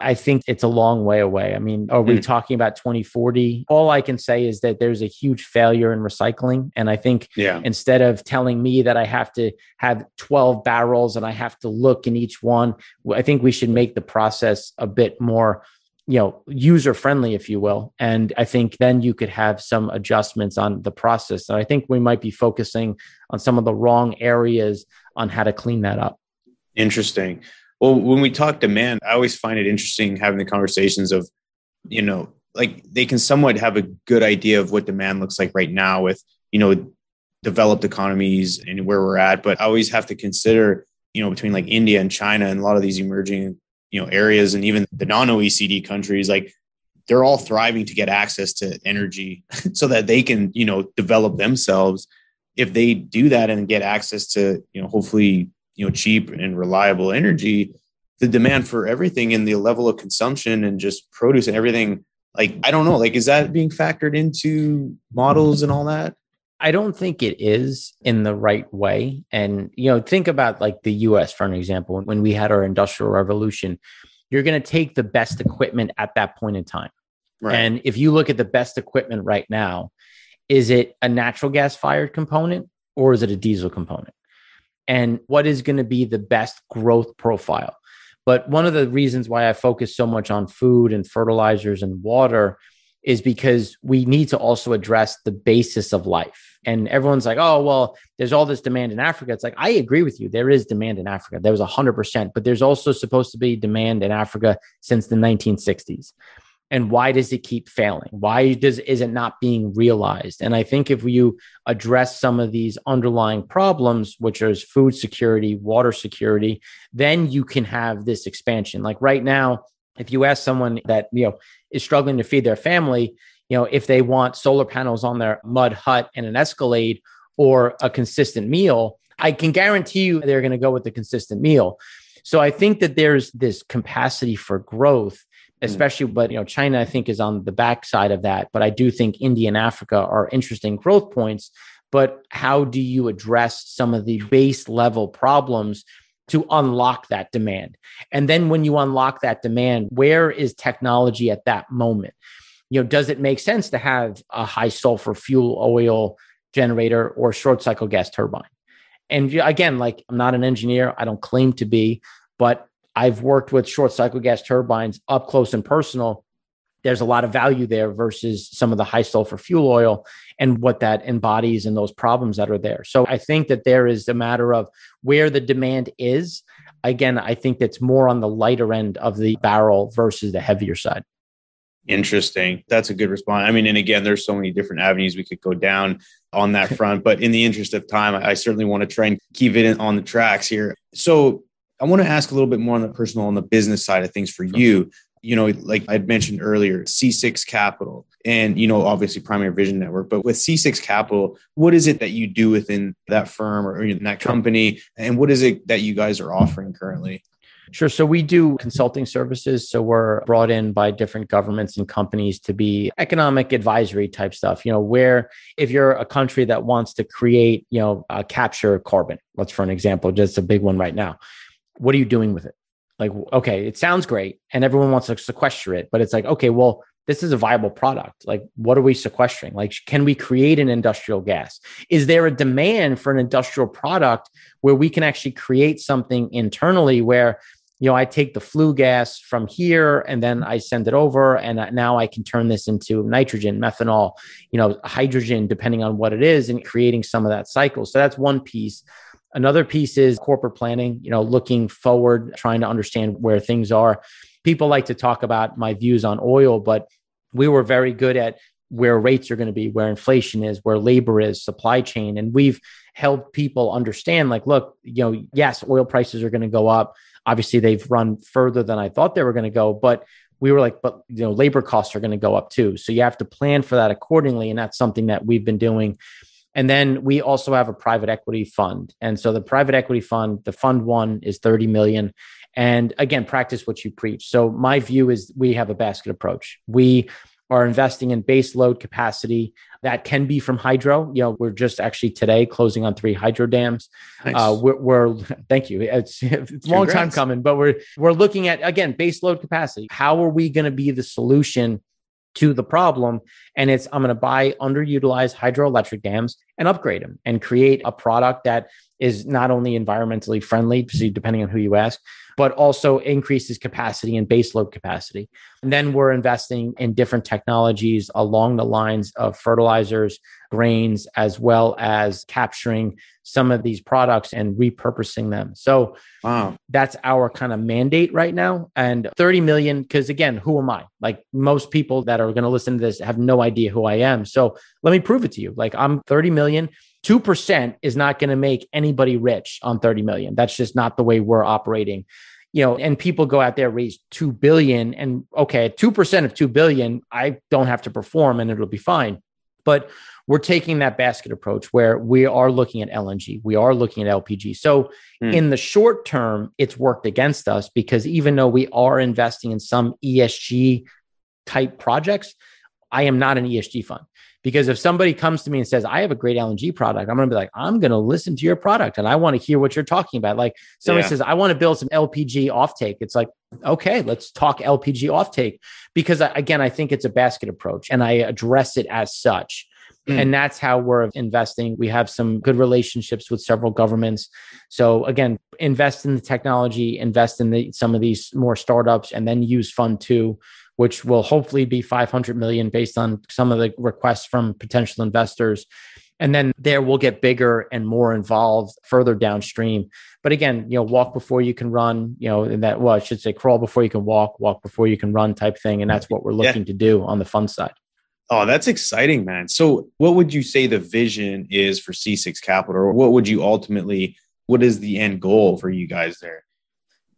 I think it's a long way away. I mean, are we mm. talking about 2040? All I can say is that there's a huge failure in recycling. And I think yeah. instead of telling me that I have to have 12 barrels and I have to look in each one, I think we should make the process a bit more you know user friendly if you will and i think then you could have some adjustments on the process and i think we might be focusing on some of the wrong areas on how to clean that up interesting well, when we talk demand, I always find it interesting having the conversations of, you know, like they can somewhat have a good idea of what demand looks like right now with, you know, developed economies and where we're at. But I always have to consider, you know, between like India and China and a lot of these emerging, you know, areas and even the non OECD countries, like they're all thriving to get access to energy *laughs* so that they can, you know, develop themselves. If they do that and get access to, you know, hopefully you know cheap and reliable energy the demand for everything and the level of consumption and just produce and everything like i don't know like is that being factored into models and all that I don't think it is in the right way. And, you know, think about like the US, for an example, when we had our industrial revolution, you're going to take the best equipment at that point in time. Right. And if you look at the best equipment right now, is it a natural gas fired component or is it a diesel component? And what is going to be the best growth profile. But one of the reasons why I focus so much on food and fertilizers and water is because we need to also address the basis of life. And everyone's like, oh, well, there's all this demand in Africa. It's like, I agree with you. There is demand in Africa. There was 100%, but there's also supposed to be demand in Africa since the 1960s and why does it keep failing? Why does is it not being realized? And i think if you address some of these underlying problems which is food security water security then you can have this expansion. Like right now if you ask someone that you know is struggling to feed their family you know if they want solar panels on their mud hut and an escalade or a consistent meal i can guarantee you they're going to go with the consistent meal. So i think that there's this capacity for growth. Mm. especially but you know china i think is on the backside of that. But i do think india and africa are interesting growth points. But how do you address some of the base level problems to unlock that demand? And then when you unlock that demand where is technology at that moment? You know does it make sense to have a high sulfur fuel oil generator or short cycle gas turbine? And again like i'm not an engineer. I don't claim to be. But I've worked with short cycle gas turbines up close and personal. There's a lot of value there versus some of the high sulfur fuel oil and what that embodies and those problems that are there. So I think that there is a matter of where the demand is. Again, I think that's more on the lighter end of the barrel versus the heavier side. Interesting. That's a good response. I mean, and again, there's so many different avenues we could go down on that *laughs* front, but in the interest of time, I certainly want to try and keep it on the tracks here. So I want to ask a little bit more on the personal on the business side of things for you. You know, like I'd mentioned earlier, C6 Capital and, you know, obviously Primary Vision Network, but with C6 Capital, what is it that you do within that firm or in that company? And what is it that you guys are offering currently? Sure. So we do consulting services. So we're brought in by different governments and companies to be economic advisory type stuff. You know, where if you're a country that wants to create, you know, uh, capture carbon, let's for an example, just a big one right now. What are you doing with it? Like, okay, it sounds great and everyone wants to sequester it, but it's like, okay, well, this is a viable product. Like, what are we sequestering? Like, can we create an industrial gas? Is there a demand for an industrial product where we can actually create something internally where you know, I take the flue gas from here and then I send it over, and now I can turn this into nitrogen, methanol, you know, hydrogen, depending on what it is, and creating some of that cycle. So that's one piece. Another piece is corporate planning, you know, looking forward, trying to understand where things are. People like to talk about my views on oil, but we were very good at where rates are going to be, where inflation is, where labor is, supply chain. And we've helped people understand like, look, you know, yes, oil prices are going to go up Obviously, they've run further than I thought they were going to go, but we were like, but you know, labor costs are going to go up too. So you have to plan for that accordingly. And that's something that we've been doing. And then we also have a private equity fund. And so the private equity fund, the fund one is 30 million. And again, practice what you preach. So my view is we have a basket approach. We are investing in base load capacity that can be from hydro. You know, we're just actually today closing on three hydro dams. Nice. Uh, we're, we're, thank you. It's, *laughs* it's a long time coming, but we're we're looking at again base load capacity. How are we going to be the solution to the problem? And it's I'm going to buy underutilized hydroelectric dams and upgrade them and create a product that is not only environmentally friendly, depending on who you ask, but also increases capacity and baseload capacity. And then we're investing in different technologies along the lines of fertilizers, grains, as well as capturing some of these products and repurposing them. So wow. that's our kind of mandate right now. And 30 million, because again, who am I? Like most people that are going to listen to this have no idea who I am. So let me prove it to you. Like I'm 30 million. 2% is not going to make anybody rich on 30 million. That's just not the way we're operating. You know, and people go out there raise 2 billion and okay, 2% of 2 billion, I don't have to perform and it'll be fine. But we're taking that basket approach where we are looking at LNG, we are looking at LPG. So mm. in the short term, it's worked against us because even though we are investing in some ESG type projects, I am not an ESG fund. Because if somebody comes to me and says, I have a great LNG product, I'm going to be like, I'm going to listen to your product and I want to hear what you're talking about. Like somebody yeah. says, I want to build some LPG offtake. It's like, okay, let's talk LPG offtake. Because again, I think it's a basket approach and I address it as such. Mm. And that's how we're investing. We have some good relationships with several governments. So again, invest in the technology, invest in the, some of these more startups, and then use fund two which will hopefully be 500 million based on some of the requests from potential investors. And then there we'll get bigger and more involved further downstream. But again, you know, walk before you can run, you know, and that, well, I should say crawl before you can walk, walk before you can run type thing. And that's what we're looking yeah. to do on the fund side. Oh, that's exciting, man. So, what would you say the vision is for C6 Capital, or what would you ultimately, what is the end goal for you guys there?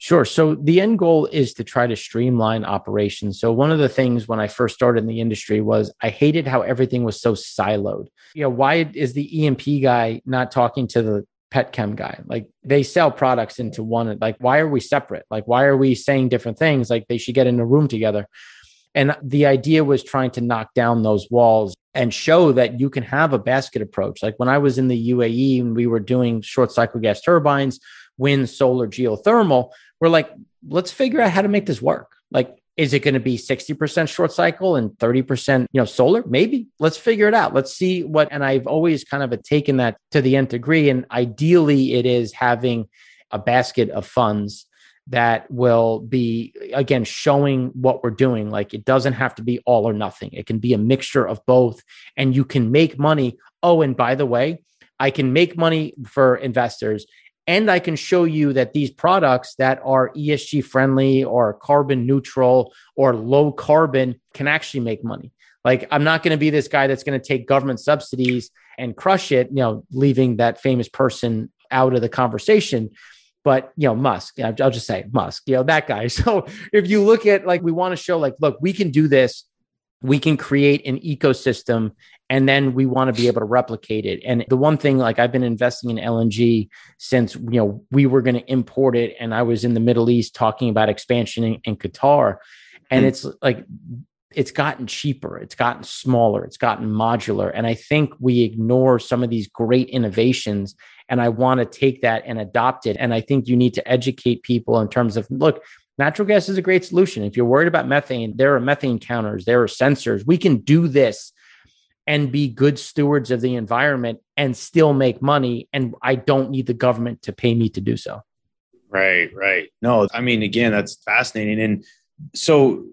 Sure. So the end goal is to try to streamline operations. So one of the things when I first started in the industry was I hated how everything was so siloed. You know, why is the E&P guy not talking to the pet chem guy? Like they sell products into one. Like why are we separate? Like why are we saying different things? Like they should get in a room together. And the idea was trying to knock down those walls and show that you can have a basket approach. Like when I was in the UAE and we were doing short cycle gas turbines, wind, solar, geothermal, we're like, let's figure out how to make this work. Like, is it going to be 60% short cycle and 30% you know solar? Maybe. Let's figure it out. Let's see what and i've always kind of taken that to the nth degree. And ideally it is having a basket of funds that will be again showing what we're doing. Like it doesn't have to be all or nothing. It can be a mixture of both. And you can make money. Oh and by the way i can make money for investors and I can show you that these products that are ESG friendly or carbon neutral or low carbon can actually make money. Like I'm not going to be this guy that's going to take government subsidies and crush it, you know, leaving that famous person out of the conversation. But you know, Musk, I'll just say Musk, you know, that guy. *laughs* So if you look at like we want to show like, look, we can do this we can create an ecosystem and then we want to be able to replicate it and the one thing like i've been investing in lng since you know we were going to import it and i was in the middle east talking about expansion in, in qatar and mm. it's like it's gotten cheaper it's gotten smaller it's gotten modular and i think we ignore some of these great innovations and i want to take that and adopt it and i think you need to educate people in terms of look Natural gas is a great solution. If you're worried about methane, there are methane counters, there are sensors. We can do this and be good stewards of the environment and still make money. And I don't need the government to pay me to do so. Right, right. No, I mean, again, that's fascinating. And so,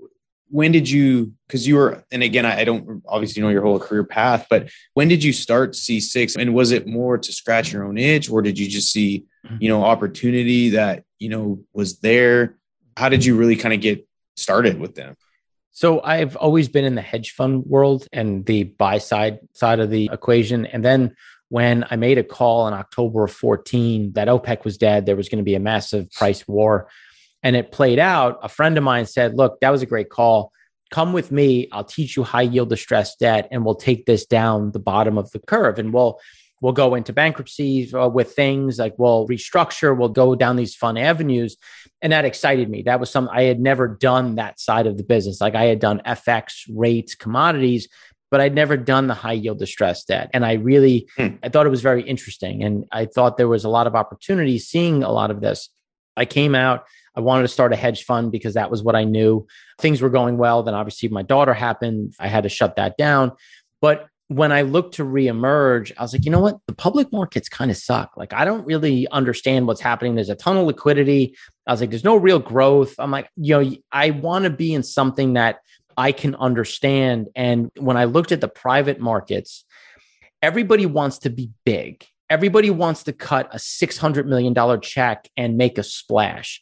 when did you, because you were, and again, I, I, don't obviously know your whole career path, but when did you start C6? And was it more to scratch your own itch, or did you just see, mm-hmm. you know, opportunity that, you know, was there? how did you really kind of get started with them? So I've always been in the hedge fund world and the buy side side of the equation. And then when I made a call in October of 14 that OPEC was dead, there was going to be a massive price war. And it played out. A friend of mine said, Look, that was a great call. Come with me. I'll teach you high yield distressed debt and we'll take this down the bottom of the curve. And we'll we'll go into bankruptcy uh, with things like we'll restructure, we'll go down these fun avenues. And that excited me. That was something I had never done that side of the business. Like I had done FX rates, commodities, but I'd never done the high yield distressed debt. And I really, hmm. I thought it was very interesting. And I thought there was a lot of opportunity seeing a lot of this. I came out, I wanted to start a hedge fund because that was what I knew. Things were going well. Then obviously my daughter happened. I had to shut that down. But when I looked to reemerge, I was like, you know what? The public markets kind of suck. Like, I don't really understand what's happening. There's a ton of liquidity. I was like, there's no real growth. I'm like, you know, I want to be in something that I can understand. And when I looked at the private markets, everybody wants to be big. Everybody wants to cut a $600 million check and make a splash.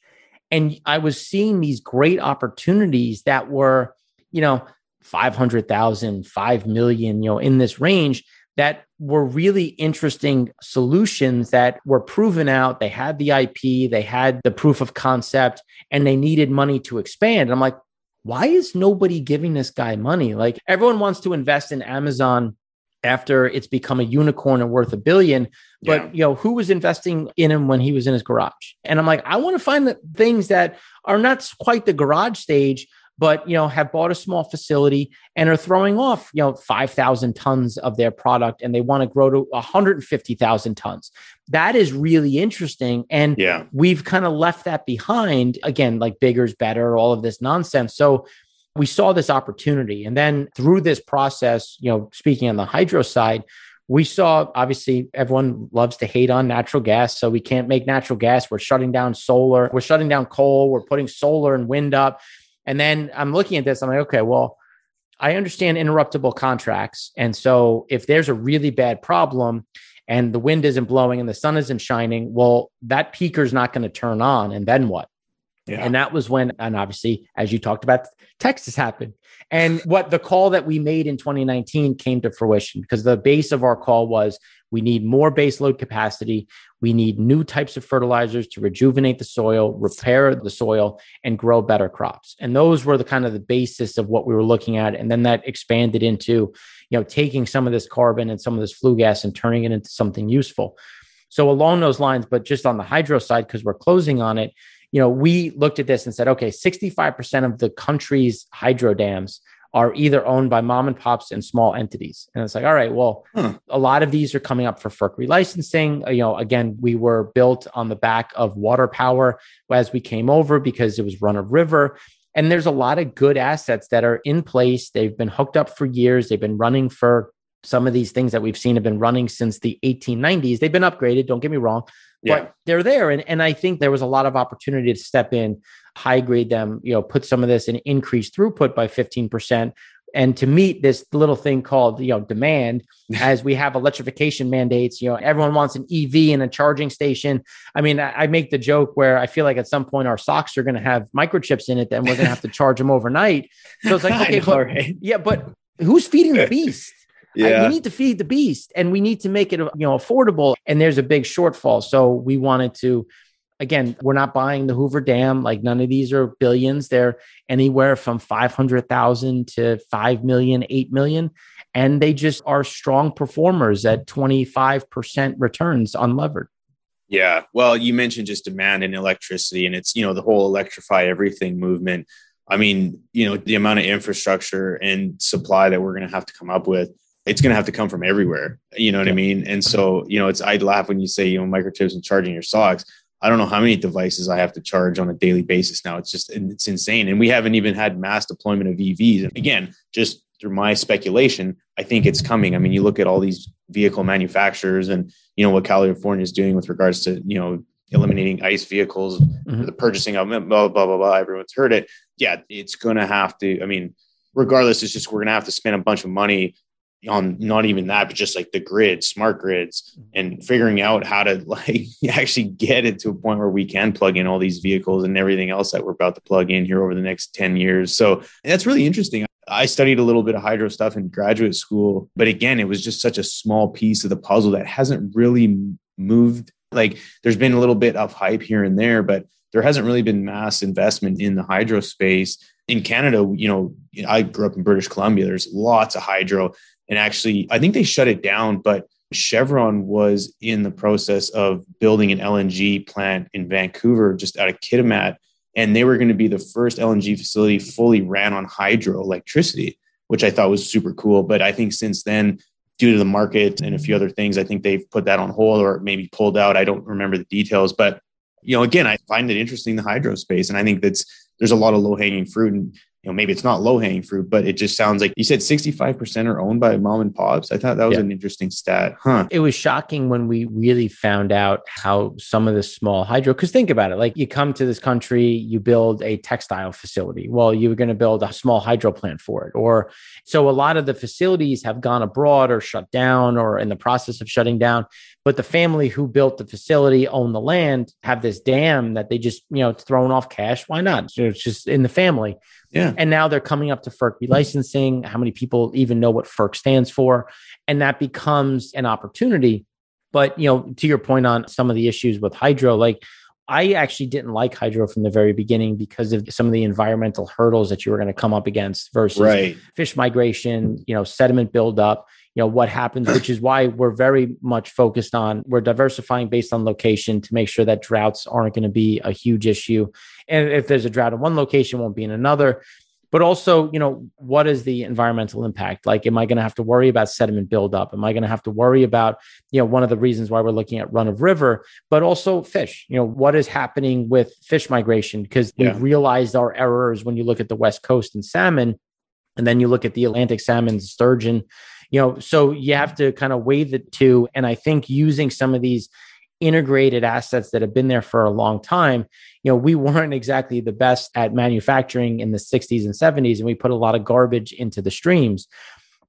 And I was seeing these great opportunities that were, you know, 500,000, 5 million, you know, in this range that were really interesting solutions that were proven out. They had the IP, they had the proof of concept, and they needed money to expand. And I'm like, why is nobody giving this guy money? Like everyone wants to invest in Amazon after it's become a unicorn and worth a billion. But yeah. you know, who was investing in him when he was in his garage? And I'm like, I want to find the things that are not quite the garage stage, but you know have bought a small facility and are throwing off you know 5000 tons of their product and they want to grow to 150000 tons. That is really interesting and yeah. we've kind of left that behind. Again like bigger's better all of this nonsense. So we saw this opportunity and then through this process you know speaking on the hydro side we saw obviously everyone loves to hate on natural gas so we can't make natural gas. We're shutting down solar. We're shutting down coal. We're putting solar and wind up and then I'm looking at this, I'm like, okay, well, I understand interruptible contracts. And so if there's a really bad problem and the wind isn't blowing and the sun isn't shining, well, that peaker's not going to turn on. And then what? Yeah. And that was when, and obviously, as you talked about, Texas happened. And what the call that we made in 2019 came to fruition because the base of our call was we need more base load capacity. We need new types of fertilizers to rejuvenate the soil, repair the soil, and grow better crops. And those were the kind of the basis of what we were looking at. And then that expanded into, you know, taking some of this carbon and some of this flue gas and turning it into something useful. So along those lines, but just on the hydro side, because we're closing on it, you know, we looked at this and said, okay, 65% of the country's hydro dams are either owned by mom and pops and small entities. And it's like, all right, well, hmm. a lot of these are coming up for FERC relicensing. Uh, you know, again, we were built on the back of water power as we came over because it was run of river. And there's a lot of good assets that are in place. They've been hooked up for years. They've been running for some of these things that we've seen have been running since the 1890s. They've been upgraded, don't get me wrong, yeah. but they're there. And, and I think there was a lot of opportunity to step in, high grade them, you know, put some of this and increase throughput by 15%. And to meet this little thing called, you know, demand, *laughs* as we have electrification mandates, you know, everyone wants an EV and a charging station. I mean, I, I make the joke where I feel like at some point our socks are going to have microchips in it, then we're going to have to *laughs* charge them overnight. So it's like, *laughs* okay, know, but, right? yeah, but who's feeding the beast? Yeah. I, we need to feed the beast and we need to make it you know affordable and there's a big shortfall so we wanted to again, we're not buying the Hoover Dam. Like none of these are billions. They're anywhere from 500,000 to 5 million, 8 million. And they just are strong performers at 25% returns unlevered. Yeah. Well, you mentioned just demand and electricity, and it's, you know, the whole electrify everything movement. I mean, you know, the amount of infrastructure and supply that we're going to have to come up with, it's going to have to come from everywhere. You know what yeah. I mean? And so, you know, it's, I'd laugh when you say, you know, microchips and charging your socks. I don't know how many devices I have to charge on a daily basis now. It's just it's insane, and we haven't even had mass deployment of EVs. And again, just through my speculation, I think it's coming. I mean, you look at all these vehicle manufacturers, and you know what California is doing with regards to you know eliminating ICE vehicles, mm-hmm. the purchasing of them, blah blah blah blah. Everyone's heard it. Yeah, it's going to have to. I mean, regardless, it's just we're going to have to spend a bunch of money on not even that, but just like the grid, smart grids, mm-hmm. and figuring out how to *laughs* like actually get it to a point where we can plug in all these vehicles and everything else that we're about to plug in here over the next 10 years. So that's really interesting. I studied a little bit of hydro stuff in graduate school, but again, it was just such a small piece of the puzzle that hasn't really moved. Like there's been a little bit of hype here and there, but there hasn't really been mass investment in the hydro space. In Canada, you know, I grew up in British Columbia. There's lots of hydro and actually, I think they shut it down, but Chevron was in the process of building an LNG plant in Vancouver, just out of Kitimat. And they were going to be the first LNG facility fully ran on hydroelectricity, which I thought was super cool. But I think since then, due to the market and a few other things, I think they've put that on hold or maybe pulled out. I don't remember the details. But, you know, again, I find it interesting, the hydro space. And I think that's, there's a lot of low hanging fruit. And you know, maybe it's not low hanging fruit, but it just sounds like you said 65% are owned by mom and pops. I thought that was yeah. an interesting stat. Huh. It was shocking when we really found out how some of the small hydro, because think about it like you come to this country, you build a textile facility. Well, you were going to build a small hydro plant for it. Or so a lot of the facilities have gone abroad or shut down or in the process of shutting down. But the family who built the facility, own the land, have this dam that they just, you know, thrown off cash. Why not? It's just in the family. Yeah. And now they're coming up to FERC relicensing. How many people even know what FERC stands for? And that becomes an opportunity. But you know, to your point on some of the issues with hydro, like I actually didn't like hydro from the very beginning because of some of the environmental hurdles that you were going to come up against versus right. fish migration, you know, sediment buildup, you know, what happens, which is why we're very much focused on we're diversifying based on location to make sure that droughts aren't going to be a huge issue and if there's a drought in one location, won't be in another. But also, you know, what is the environmental impact? Like, am I going to have to worry about sediment buildup? Am I going to have to worry about, you know, one of the reasons why we're looking at run of river, but also fish? You know, what is happening with fish migration? Because yeah. we've realized our errors when you look at the West Coast and salmon, and then you look at the Atlantic salmon, sturgeon, you know, so you have to kind of weigh the two. And I think using some of these integrated assets that have been there for a long time you know we weren't exactly the best at manufacturing in the 60s and 70s and we put a lot of garbage into the streams.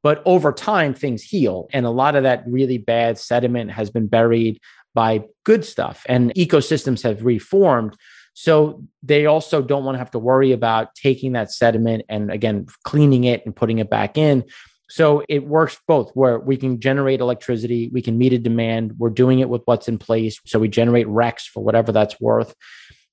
But over time things heal and a lot of that really bad sediment has been buried by good stuff and ecosystems have reformed. So they also don't want to have to worry about taking that sediment and again cleaning it and putting it back in so it works both where we can generate electricity, we can meet a demand, we're doing it with what's in place. So we generate RECs for whatever that's worth.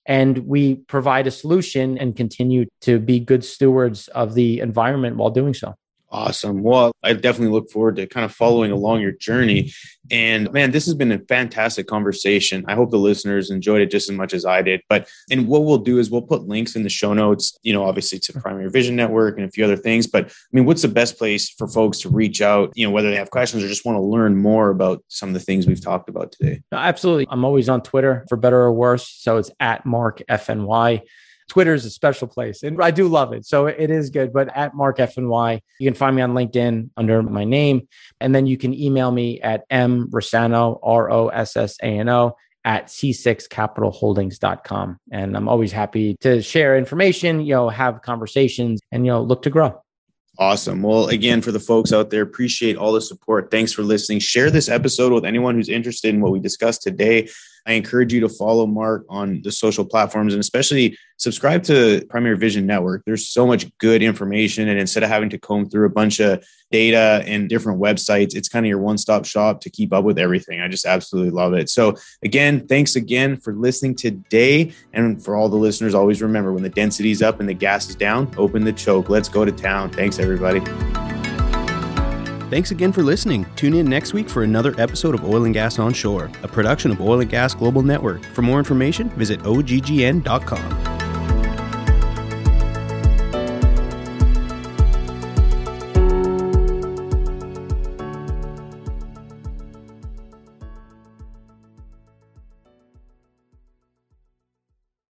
And we provide a solution and continue to be good stewards of the environment while doing so. Awesome. Well, I definitely look forward to kind of following along your journey. And man, this has been a fantastic conversation. I hope the listeners enjoyed it just as much as I did. But and what we'll do is we'll put links in the show notes, you know, obviously to Primary Vision Network and a few other things. But I mean, what's the best place for folks to reach out, you know, whether they have questions or just want to learn more about some of the things we've talked about today? Absolutely. I'm always on Twitter for better or worse. So it's at Mark FNY. Twitter is a special place and I do love it. So it is good. But at Mark FNY, you can find me on LinkedIn under my name. And then you can email me at M Rossano, R O S S A N O, at c6capitalholdings.com. And I'm always happy to share information, you know, have conversations and, you know, look to grow. Awesome. Well, again, for the folks out there, appreciate all the support. Thanks for listening. Share this episode with anyone who's interested in what we discussed today. I encourage you to follow Mark on the social platforms and especially subscribe to Primary Vision Network. There's so much good information. And instead of having to comb through a bunch of data and different websites, it's kind of your one stop shop to keep up with everything. I just absolutely love it. So, again, thanks again for listening today. And for all the listeners, always remember when the density's up and the gas is down, open the choke. Let's go to town. Thanks, everybody. Thanks again for listening. Tune in next week for another episode of Oil and Gas Onshore, a production of Oil and Gas Global Network. For more information, visit oggn.com.